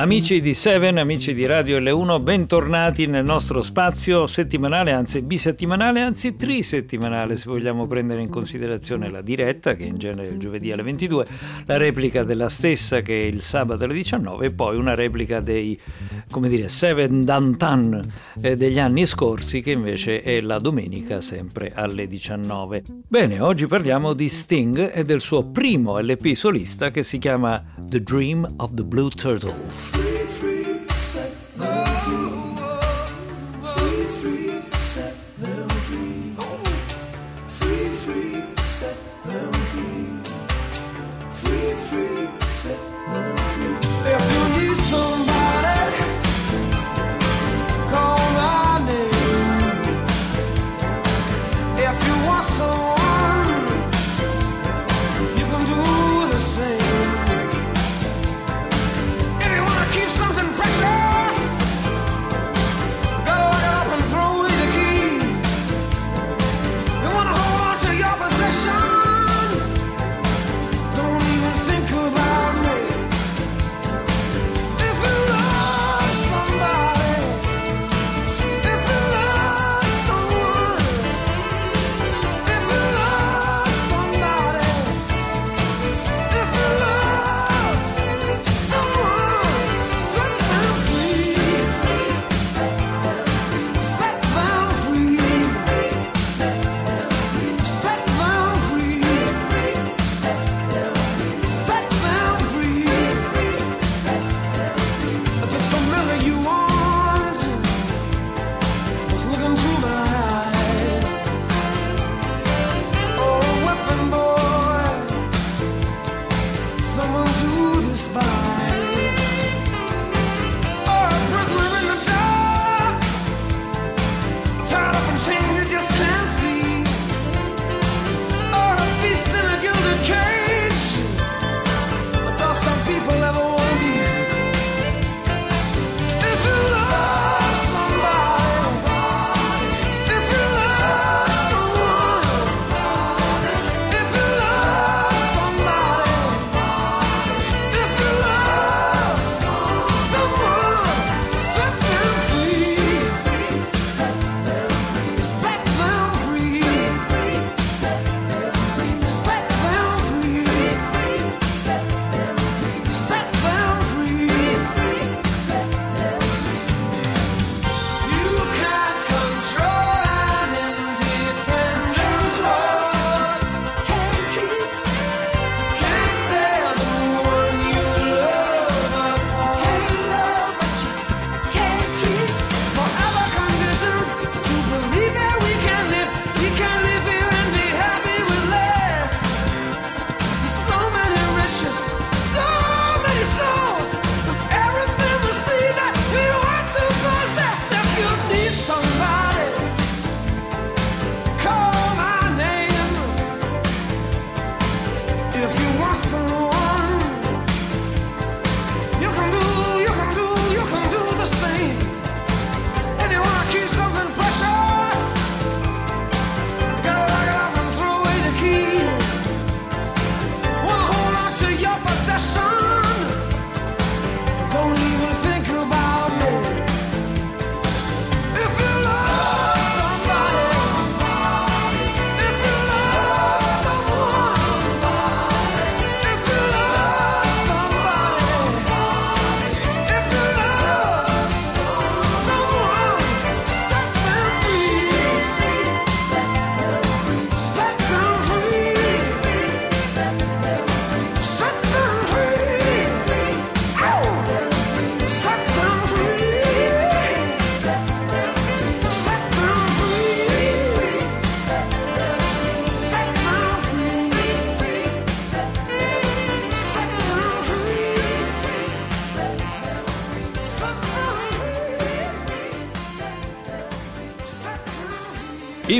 Amici di Seven, amici di Radio L1, bentornati nel nostro spazio settimanale, anzi bisettimanale, anzi trisettimanale se vogliamo prendere in considerazione la diretta che in genere è il giovedì alle 22, la replica della stessa che è il sabato alle 19 e poi una replica dei, come dire, Seven Dantan eh, degli anni scorsi che invece è la domenica sempre alle 19. Bene, oggi parliamo di Sting e del suo primo LP solista che si chiama The Dream of the Blue Turtles. Free, free, set them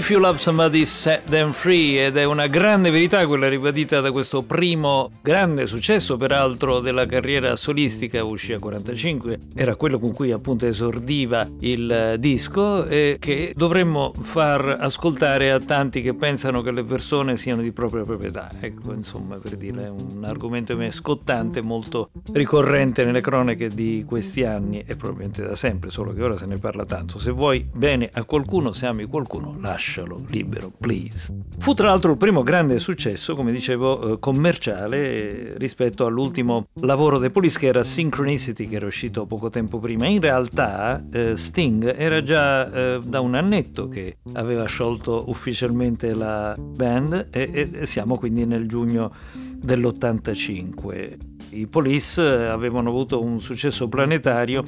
If you love somebody, set them free ed è una grande verità quella ribadita da questo primo grande successo peraltro della carriera solistica, uscì a 45, era quello con cui appunto esordiva il disco e che dovremmo far ascoltare a tanti che pensano che le persone siano di propria proprietà. Ecco, insomma, per dire, è un argomento scottante, molto ricorrente nelle cronache di questi anni e probabilmente da sempre, solo che ora se ne parla tanto. Se vuoi bene a qualcuno, se ami qualcuno, lascia lascialo libero, please. Fu tra l'altro il primo grande successo, come dicevo, eh, commerciale rispetto all'ultimo lavoro dei Police che era Synchronicity che era uscito poco tempo prima. In realtà eh, Sting era già eh, da un annetto che aveva sciolto ufficialmente la band e, e siamo quindi nel giugno dell'85. I Police avevano avuto un successo planetario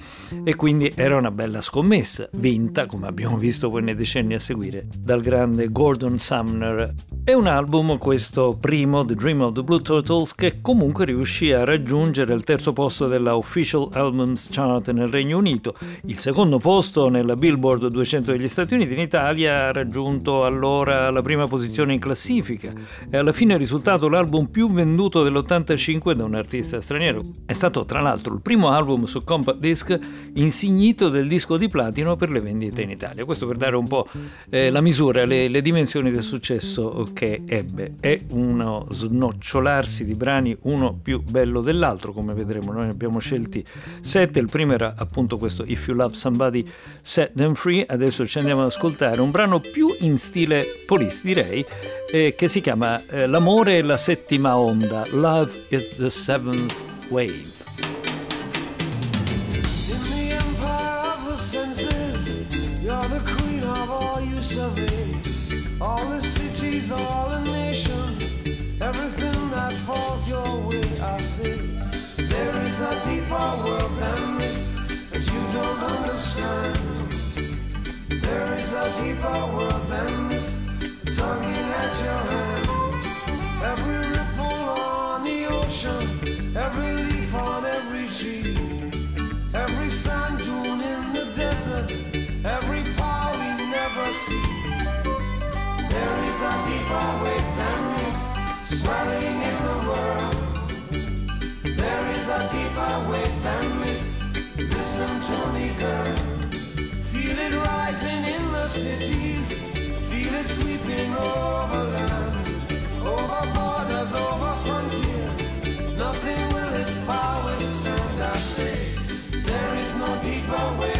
e quindi era una bella scommessa, vinta, come abbiamo visto poi nei decenni a seguire, dal grande Gordon Sumner. È un album, questo primo, The Dream of the Blue Turtles, che comunque riuscì a raggiungere il terzo posto della Official Albums Chart nel Regno Unito, il secondo posto nella Billboard 200 degli Stati Uniti, in Italia ha raggiunto allora la prima posizione in classifica e alla fine è risultato l'album più venduto dell'85 da un artista straniero. È stato tra l'altro il primo album su compact disc insignito del disco di platino per le vendite in Italia. Questo per dare un po' eh, la misura, le, le dimensioni del successo che ebbe. È uno snocciolarsi di brani uno più bello dell'altro, come vedremo. Noi ne abbiamo scelti sette. Il primo era appunto questo If You Love Somebody, Set Them Free. Adesso ci andiamo ad ascoltare un brano più in stile police, direi, eh, che si chiama eh, L'amore e la settima onda, Love is the seventh wave. Is a deeper than this swelling in the world. There is a deeper wave than this. Feel it rising in the cities. Feel it sweeping over land, over borders, over frontiers. Nothing will its power stand. There is no deeper wave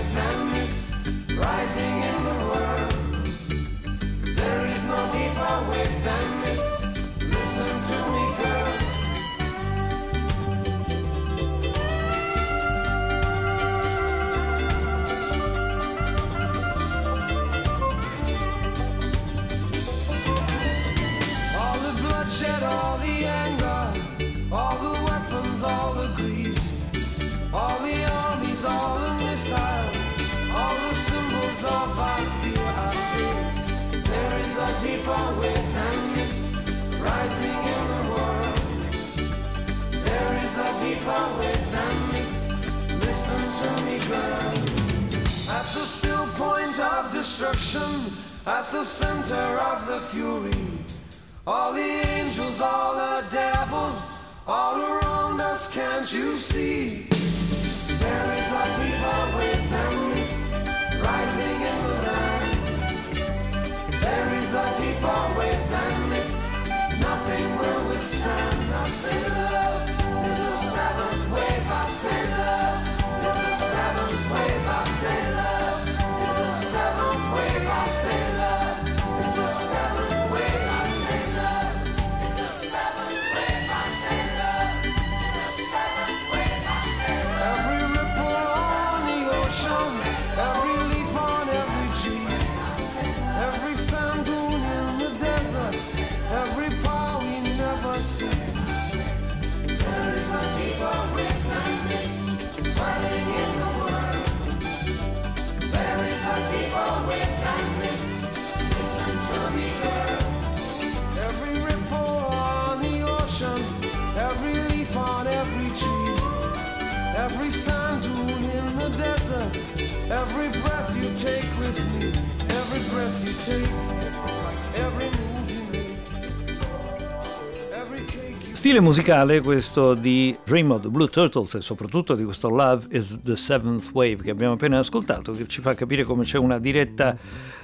Stile musicale questo di Dream of the Blue Turtles e soprattutto di questo Love is the Seventh Wave che abbiamo appena ascoltato che ci fa capire come c'è una diretta,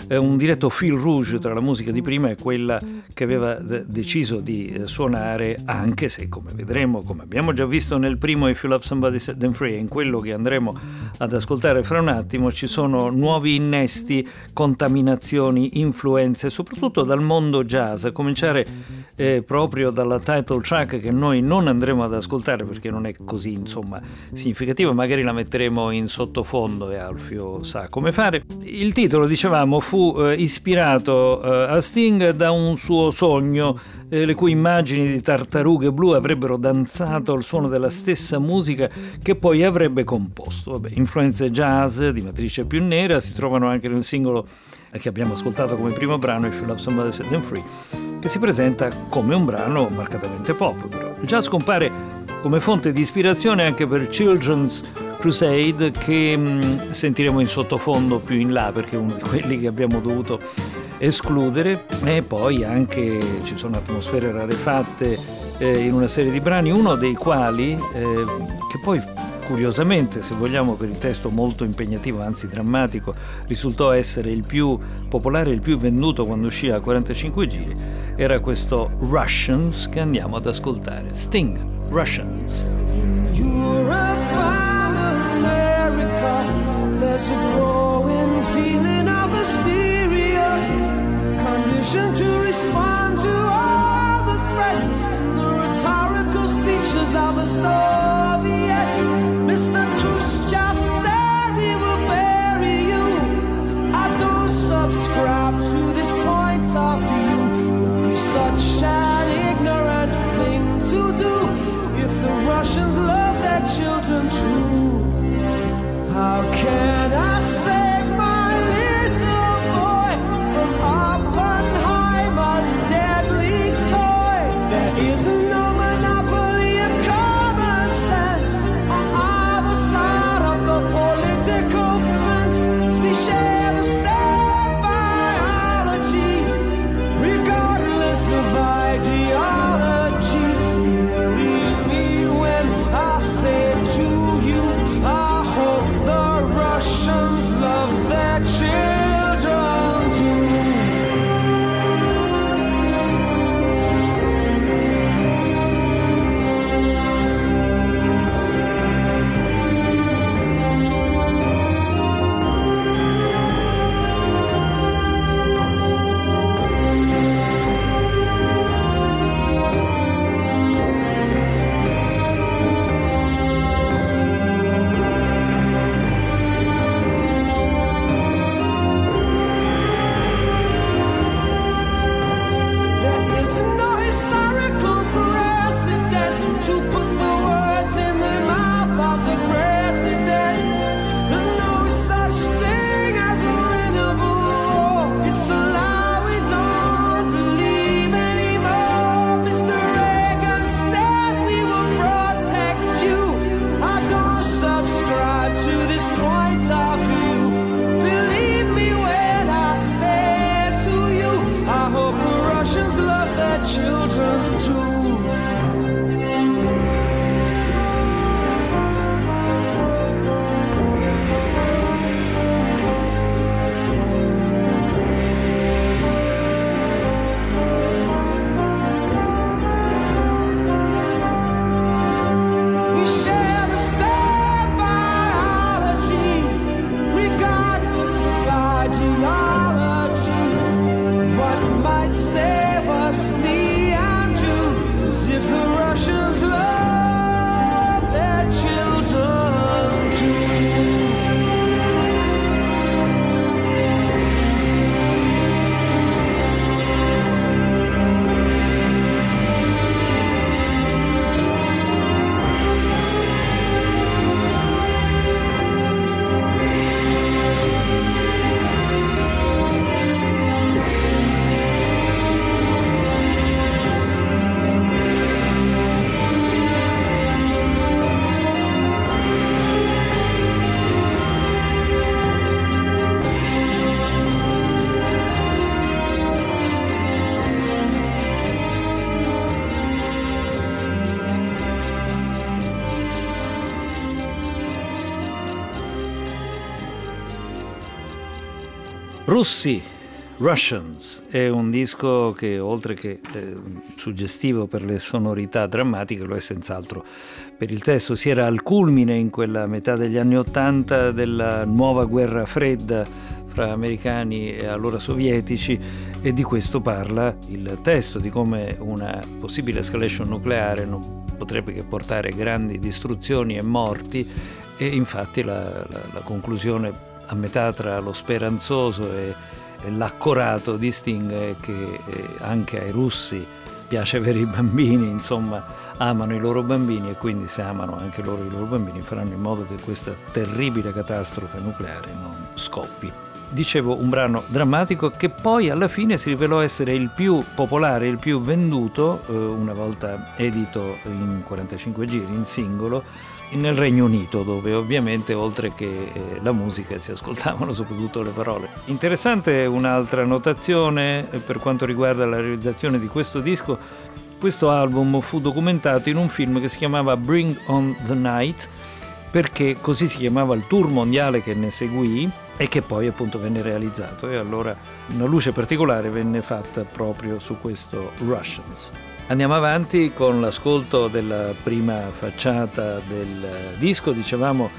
eh, un diretto fil rouge tra la musica di prima e quella che aveva de- deciso di eh, suonare anche se come vedremo, come abbiamo già visto nel primo If You Love Somebody Set Them Free e in quello che andremo ad ascoltare fra un attimo ci sono nuovi innesti, contaminazioni, influenze soprattutto dal mondo jazz. A cominciare eh, proprio dalla title track che noi non andremo ad ascoltare perché non è così insomma significativa, magari la metteremo in sottofondo e Alfio sa come fare. Il titolo, dicevamo, fu eh, ispirato eh, a Sting da un suo sogno, eh, le cui immagini di tartarughe blu avrebbero danzato al suono della stessa musica che poi avrebbe composto. Vabbè, influenze jazz di matrice più nera si trovano anche nel singolo che abbiamo ascoltato come primo brano, If You Love Somebody Set Them Free che si presenta come un brano marcatamente pop. Però. Il jazz compare come fonte di ispirazione anche per Children's Crusade che mh, mm, sentiremo in sottofondo più in là perché è uno di quelli che abbiamo dovuto escludere e poi anche ci sono atmosfere rarefatte eh, in una serie di brani, uno dei quali eh, che poi curiosamente, se vogliamo, per il testo molto impegnativo, anzi drammatico, risultò essere il più popolare, il più venduto quando uscì a 45 giri, era questo Russians che andiamo ad ascoltare. Sting, Russians. To respond to all the threats the speeches of the Soviets. Mr. Khrushchev said we will bury you. I don't subscribe to this point of view. It would be such an ignorant thing to do if the Russians love their children too. How can I say? Russi, Russians è un disco che oltre che eh, suggestivo per le sonorità drammatiche lo è senz'altro per il testo. Si era al culmine in quella metà degli anni Ottanta della nuova guerra fredda fra americani e allora sovietici e di questo parla il testo, di come una possibile escalation nucleare non potrebbe che portare grandi distruzioni e morti e infatti la, la, la conclusione a metà tra lo speranzoso e, e l'accorato di Sting è che eh, anche ai russi piace avere i bambini, insomma amano i loro bambini e quindi se amano anche loro i loro bambini faranno in modo che questa terribile catastrofe nucleare non scoppi. Dicevo un brano drammatico che poi alla fine si rivelò essere il più popolare, il più venduto, eh, una volta edito in 45 giri in singolo, nel Regno Unito, dove ovviamente oltre che eh, la musica si ascoltavano soprattutto le parole. Interessante un'altra notazione eh, per quanto riguarda la realizzazione di questo disco. Questo album fu documentato in un film che si chiamava Bring on the Night, perché così si chiamava il tour mondiale che ne seguì e che poi appunto venne realizzato e allora una luce particolare venne fatta proprio su questo Russians. Andiamo avanti con l'ascolto della prima facciata del disco, dicevamo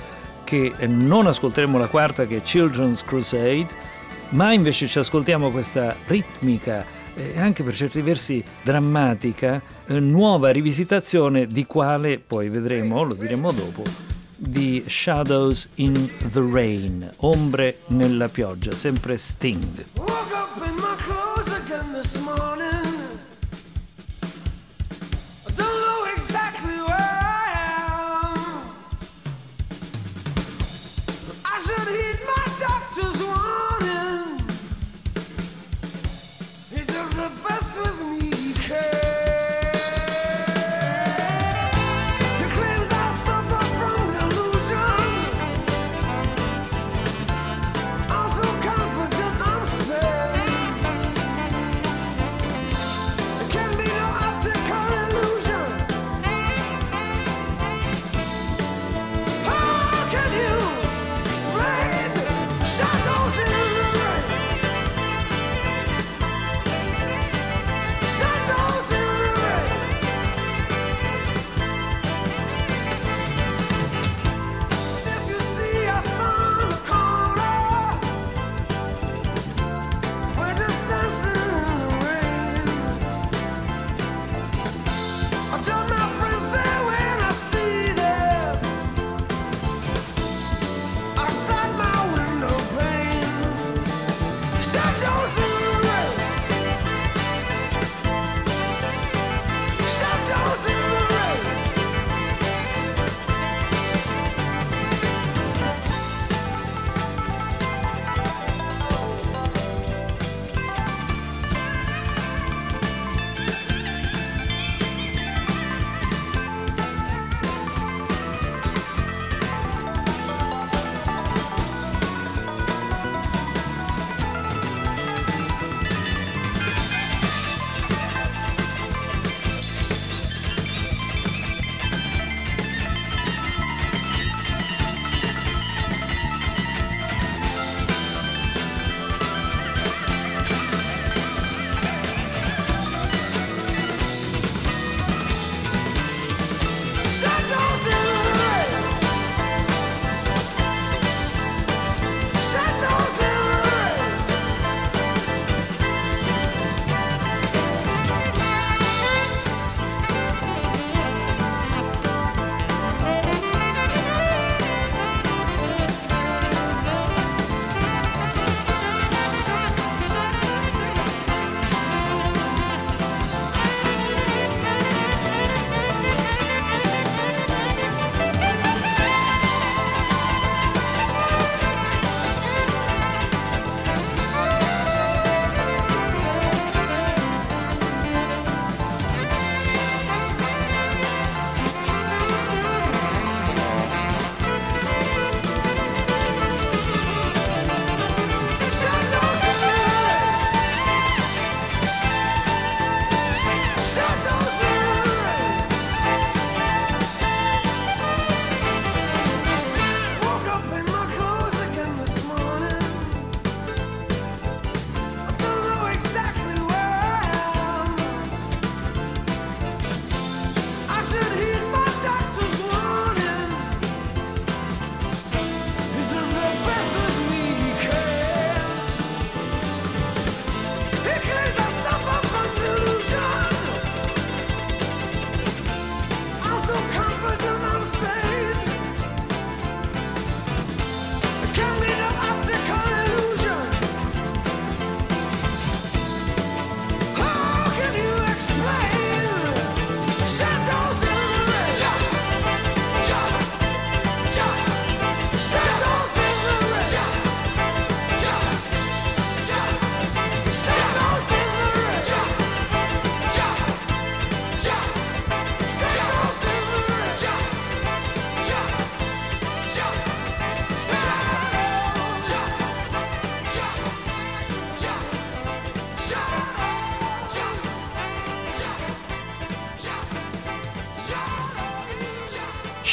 che non ascolteremo la quarta che è Children's Crusade, ma invece ci ascoltiamo questa ritmica e anche per certi versi drammatica, eh, nuova rivisitazione di quale poi vedremo, lo diremo dopo, di Shadows in the Rain, ombre nella pioggia, sempre Sting.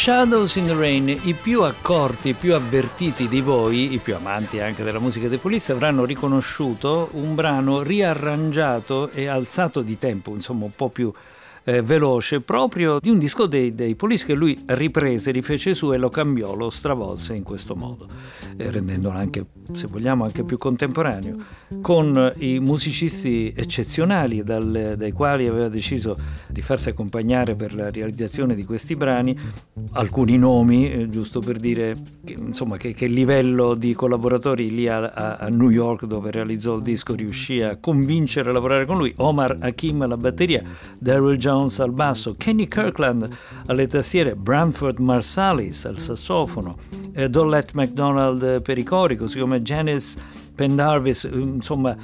Shadows in the Rain, i più accorti, i più avvertiti di voi, i più amanti anche della musica dei Police, avranno riconosciuto un brano riarrangiato e alzato di tempo, insomma un po' più eh, veloce proprio di un disco dei, dei Police che lui riprese, rifece su e lo cambiò, lo stravolse in questo modo, eh, rendendolo anche, se vogliamo, anche più contemporaneo, con i musicisti eccezionali dal, dai quali aveva deciso di farsi accompagnare per la realizzazione di questi brani, alcuni nomi, eh, giusto per dire che, insomma, che, che, livello di collaboratori lì a, a, a New York dove realizzò il disco riuscì a convincere a lavorare con lui, Omar Hakim alla batteria, Daryl Jones al basso, Kenny Kirkland alle tastiere, Bramford Marsalis al sassofono, eh, Dollette McDonald per i cori, così come Janice Pendarvis, insomma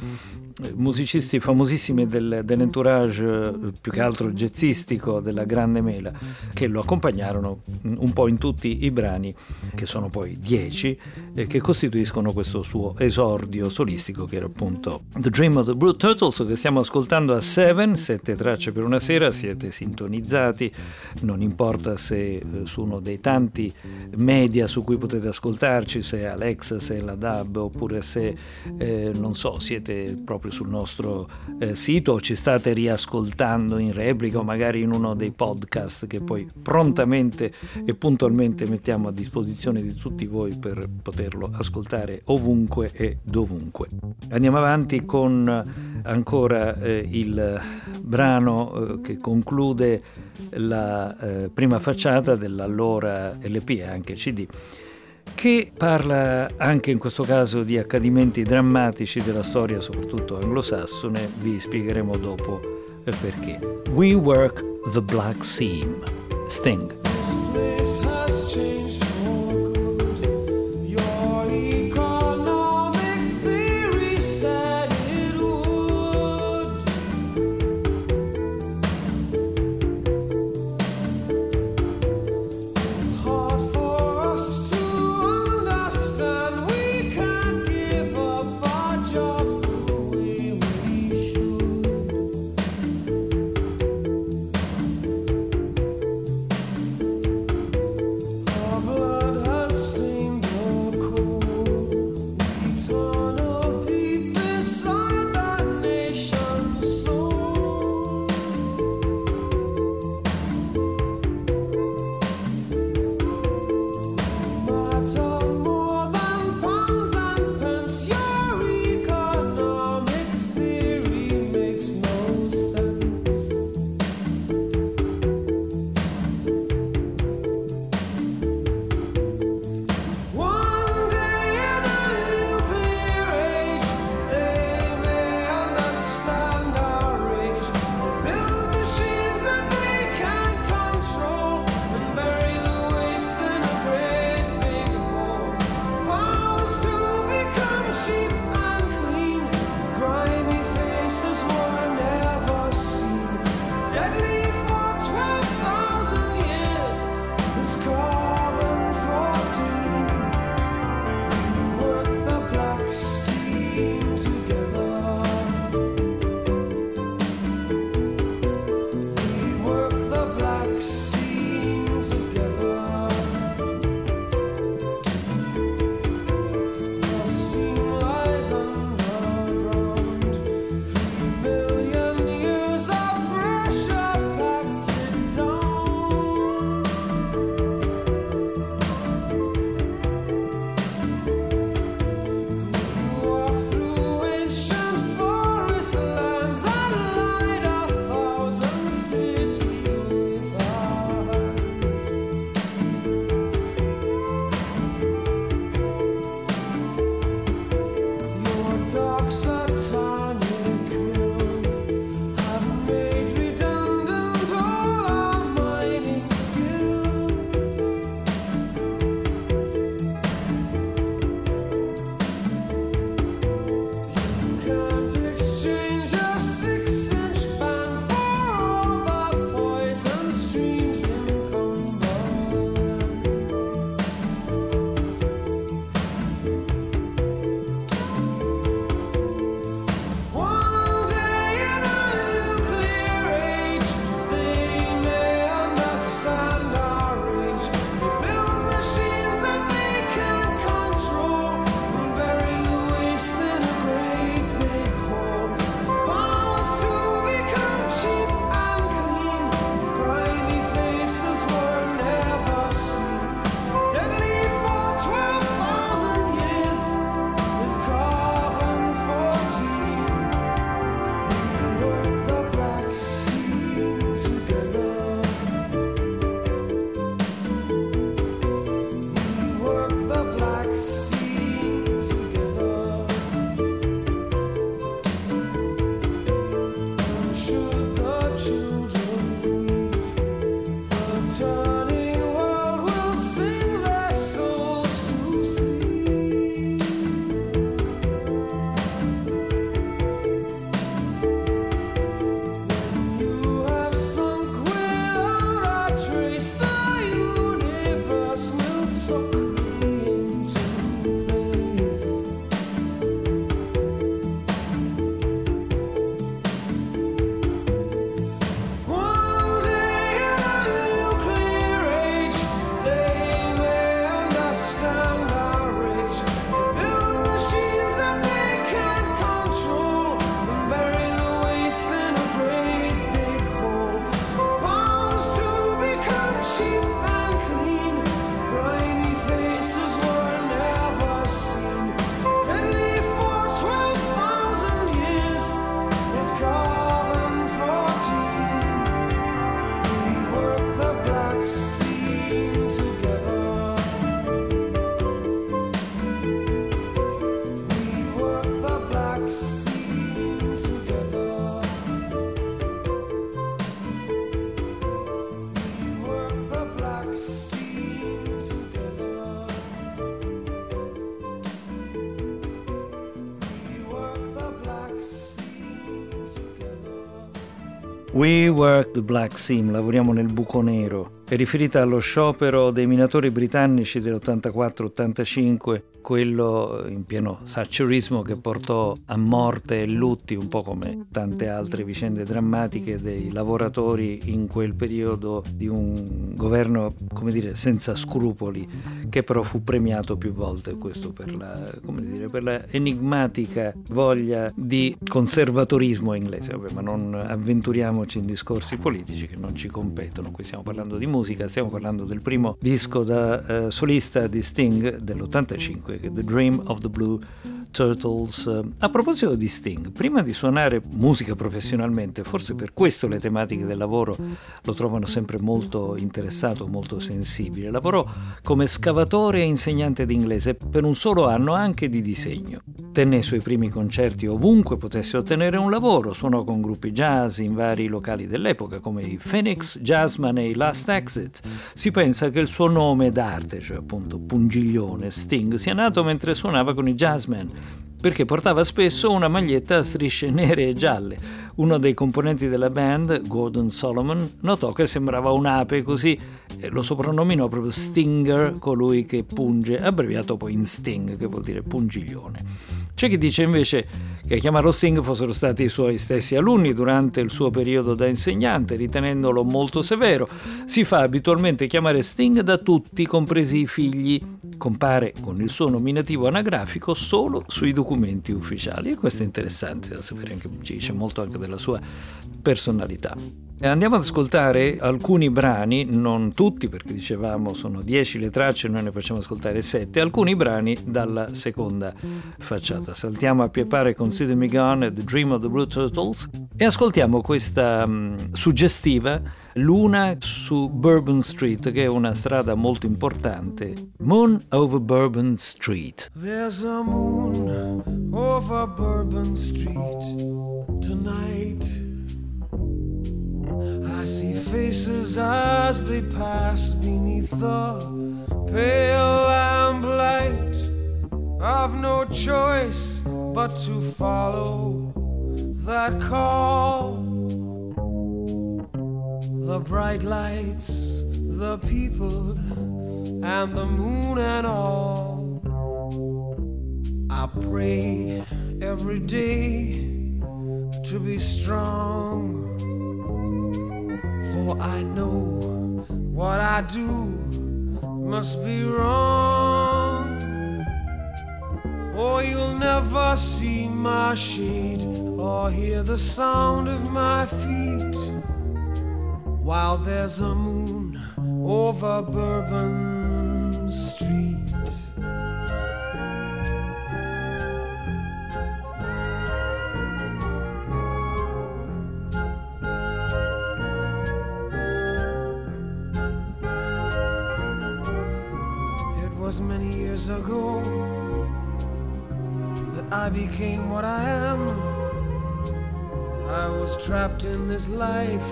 musicisti famosissimi del, dell'entourage eh, più che altro jazzistico della Grande Mela che lo accompagnarono un po' in tutti i brani che sono poi dieci e che costituiscono questo suo esordio solistico che era appunto The Dream of the Blue Turtles che stiamo ascoltando a 7 sette tracce per una sera siete sintonizzati non importa se eh, su uno dei tanti media su cui potete ascoltarci se è Alexa se è la DAB oppure se eh, non so siete proprio sul nostro eh, sito o ci state riascoltando in replica o magari in uno dei podcast che poi prontamente e puntualmente mettiamo a disposizione di tutti voi per poterlo ascoltare ovunque e dovunque. Andiamo avanti con ancora eh, il brano eh, che conclude la eh, prima facciata dell'allora LP e anche CD che parla anche in questo caso di accadimenti drammatici della storia, soprattutto anglosassone, vi spiegheremo dopo perché. We Work the Black Seam. Sting. Work the black seam, lavoriamo nel buco nero è riferita allo sciopero dei minatori britannici dell'84-85, quello in pieno thatcherismo che portò a morte e lutti, un po' come tante altre vicende drammatiche dei lavoratori in quel periodo di un governo, come dire, senza scrupoli, che però fu premiato più volte, questo per la, dire, per la enigmatica voglia di conservatorismo inglese. Vabbè, ma non avventuriamoci in discorsi politici che non ci competono, qui stiamo parlando di musica musica, stiamo parlando del primo disco da uh, solista di Sting dell'85, che è The Dream of the Blue Turtles. A proposito di Sting, prima di suonare musica professionalmente, forse per questo le tematiche del lavoro lo trovano sempre molto interessato, molto sensibile, lavorò come scavatore e insegnante di inglese per un solo anno anche di disegno. Tenne i suoi primi concerti ovunque potesse ottenere un lavoro, suonò con gruppi jazz in vari locali dell'epoca come i Phoenix, Jazzman e i Last Exit. Si pensa che il suo nome d'arte, cioè appunto Pungiglione, Sting, sia nato mentre suonava con i Jazzmen perché portava spesso una maglietta a strisce nere e gialle. Uno dei componenti della band, Gordon Solomon, notò che sembrava un'ape così lo soprannominò proprio Stinger, colui che punge, abbreviato poi in Sting, che vuol dire pungiglione. C'è chi dice invece che chiamarlo Sting fossero stati i suoi stessi alunni durante il suo periodo da insegnante, ritenendolo molto severo. Si fa abitualmente chiamare Sting da tutti, compresi i figli. Compare con il suo nominativo anagrafico solo sui documenti ufficiali e questo è interessante da sapere, anche, ci dice molto anche della sua personalità. Andiamo ad ascoltare alcuni brani, non tutti perché dicevamo sono dieci le tracce, noi ne facciamo ascoltare sette, alcuni brani dalla seconda facciata. Saltiamo a piepare Consider Me Gone The Dream of the Blue Turtles e ascoltiamo questa um, suggestiva Luna su Bourbon Street, che è una strada molto importante. Moon over Bourbon Street. There's a moon over Bourbon Street tonight. I see faces as they pass beneath the pale lamplight. I've no choice but to follow that call. The bright lights, the people, and the moon and all. I pray every day to be strong for I know what I do must be wrong. Or you'll never see my shade or hear the sound of my feet while there's a moon over Bourbon years ago that I became what I am. I was trapped in this life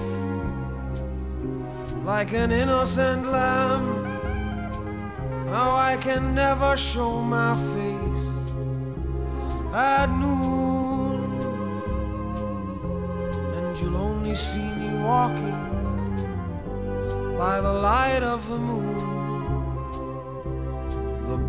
like an innocent lamb. How I can never show my face at noon, and you'll only see me walking by the light of the moon.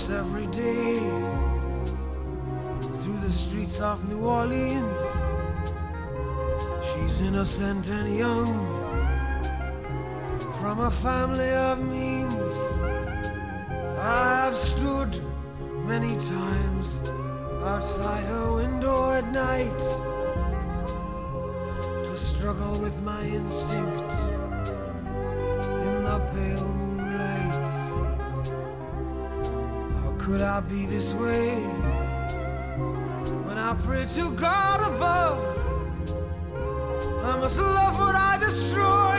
Walks every day through the streets of New Orleans. She's innocent and young from a family of means. I've stood many times outside her window at night to struggle with my instinct How could I be this way when I pray to God above? I must love what I destroy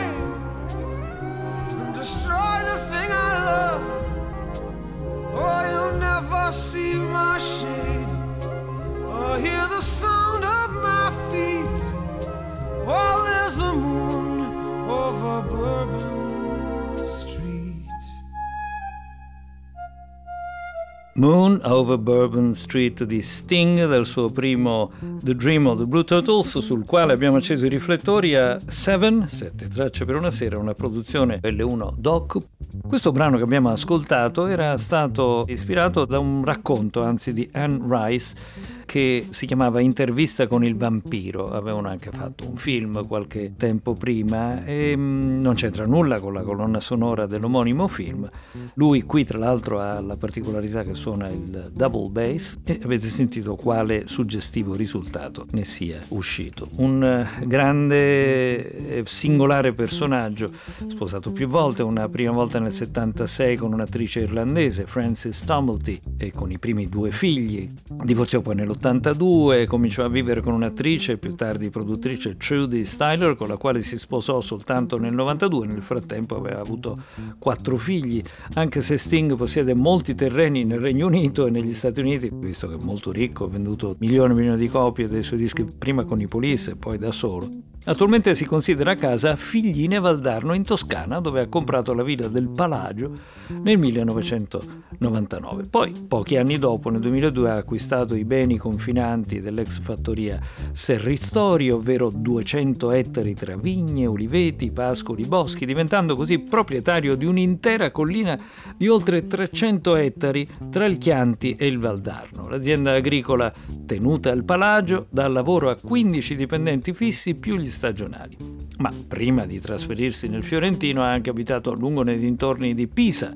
Moon over Bourbon Street di Sting dal suo primo The Dream of the Blue Turtles sul quale abbiamo acceso i riflettori a Seven, sette tracce per una sera, una produzione L1 Doc. Questo brano che abbiamo ascoltato era stato ispirato da un racconto, anzi di Anne Rice, che si chiamava Intervista con il vampiro. Avevano anche fatto un film qualche tempo prima e mm, non c'entra nulla con la colonna sonora dell'omonimo film. Lui qui tra l'altro ha la particolarità che suona il double bass e avete sentito quale suggestivo risultato ne sia uscito. Un eh, grande e singolare personaggio, sposato più volte, una prima volta nel 76 con un'attrice irlandese, Frances Tumblety, e con i primi due figli. Divorziò poi nell'82, cominciò a vivere con un'attrice, più tardi produttrice Trudy Styler, con la quale si sposò soltanto nel 92. Nel frattempo aveva avuto quattro figli, anche se Sting possiede molti terreni nel Regno Unito e negli Stati Uniti, visto che è molto ricco, ha venduto milioni e milioni di copie dei suoi dischi prima con i Police e poi da solo. Attualmente si considera a casa Figline Valdarno in Toscana, dove ha comprato la villa del Palagio nel 1999. Poi, pochi anni dopo, nel 2002, ha acquistato i beni confinanti dell'ex fattoria Serristori, ovvero 200 ettari tra vigne, uliveti, pascoli, boschi, diventando così proprietario di un'intera collina di oltre 300 ettari tra il Chianti e il Valdarno. L'azienda agricola tenuta al Palagio dà lavoro a 15 dipendenti fissi più gli stagionali. Ma prima di trasferirsi nel Fiorentino ha anche abitato a lungo nei dintorni di Pisa,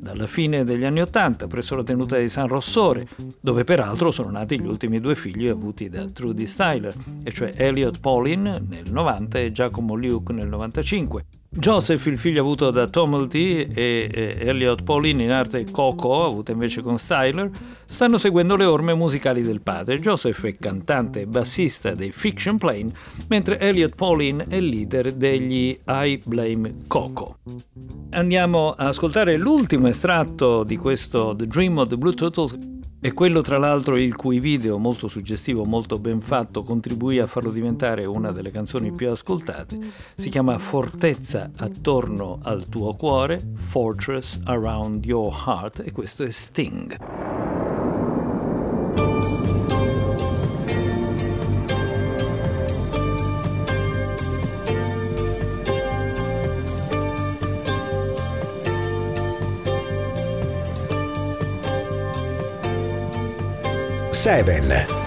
dalla fine degli anni Ottanta presso la tenuta di San Rossore, dove peraltro sono nati gli ultimi due figli avuti da Trudy Styler, e cioè Elliot Pauline nel 90 e Giacomo Luke nel 95. Joseph, il figlio avuto da Tomelty e, e Elliot Pauline in arte Coco, avuta invece con Styler, stanno seguendo le orme musicali del padre. Joseph è cantante e bassista dei Fiction Plane, mentre Elliot Pauline è leader degli I Blame Coco. Andiamo a ascoltare l'ultimo estratto di questo The Dream of the Blue Turtles è quello tra l'altro il cui video, molto suggestivo, molto ben fatto, contribuì a farlo diventare una delle canzoni più ascoltate. Si chiama Fortezza attorno al tuo cuore, Fortress Around Your Heart, e questo è Sting. 7.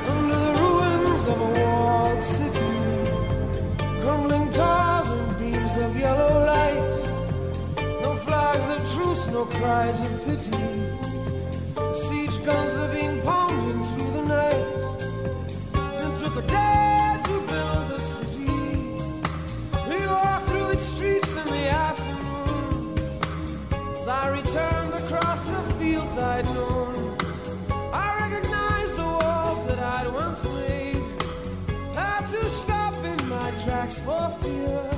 cries of pity. Siege guns are being pounding through the night. It took a day to build a city. We walked through its streets in the afternoon. As I returned across the fields I'd known. Made. Had to stop in my tracks for fear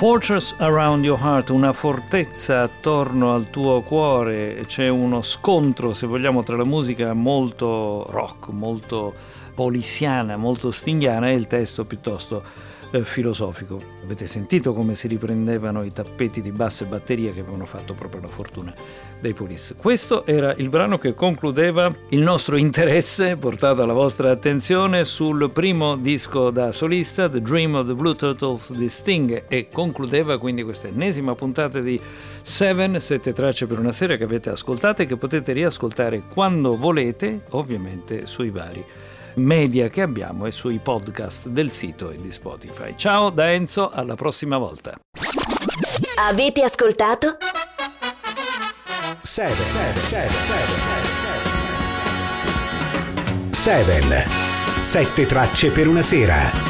Fortress Around Your Heart, una fortezza attorno al tuo cuore, c'è uno scontro, se vogliamo, tra la musica molto rock, molto poliziana, molto stinghiana e il testo piuttosto eh, filosofico. Avete sentito come si riprendevano i tappeti di basso e batteria che avevano fatto proprio la fortuna dei Police. Questo era il brano che concludeva il nostro interesse portato alla vostra attenzione sul primo disco da solista, The Dream of the Blue Turtles di Sting, e concludeva quindi questa ennesima puntata di Seven, sette tracce per una sera che avete ascoltato e che potete riascoltare quando volete, ovviamente sui vari media che abbiamo e sui podcast del sito e di Spotify. Ciao da Enzo, alla prossima volta. Avete ascoltato? 7 7 7 7 7 7 Sette tracce per una sera.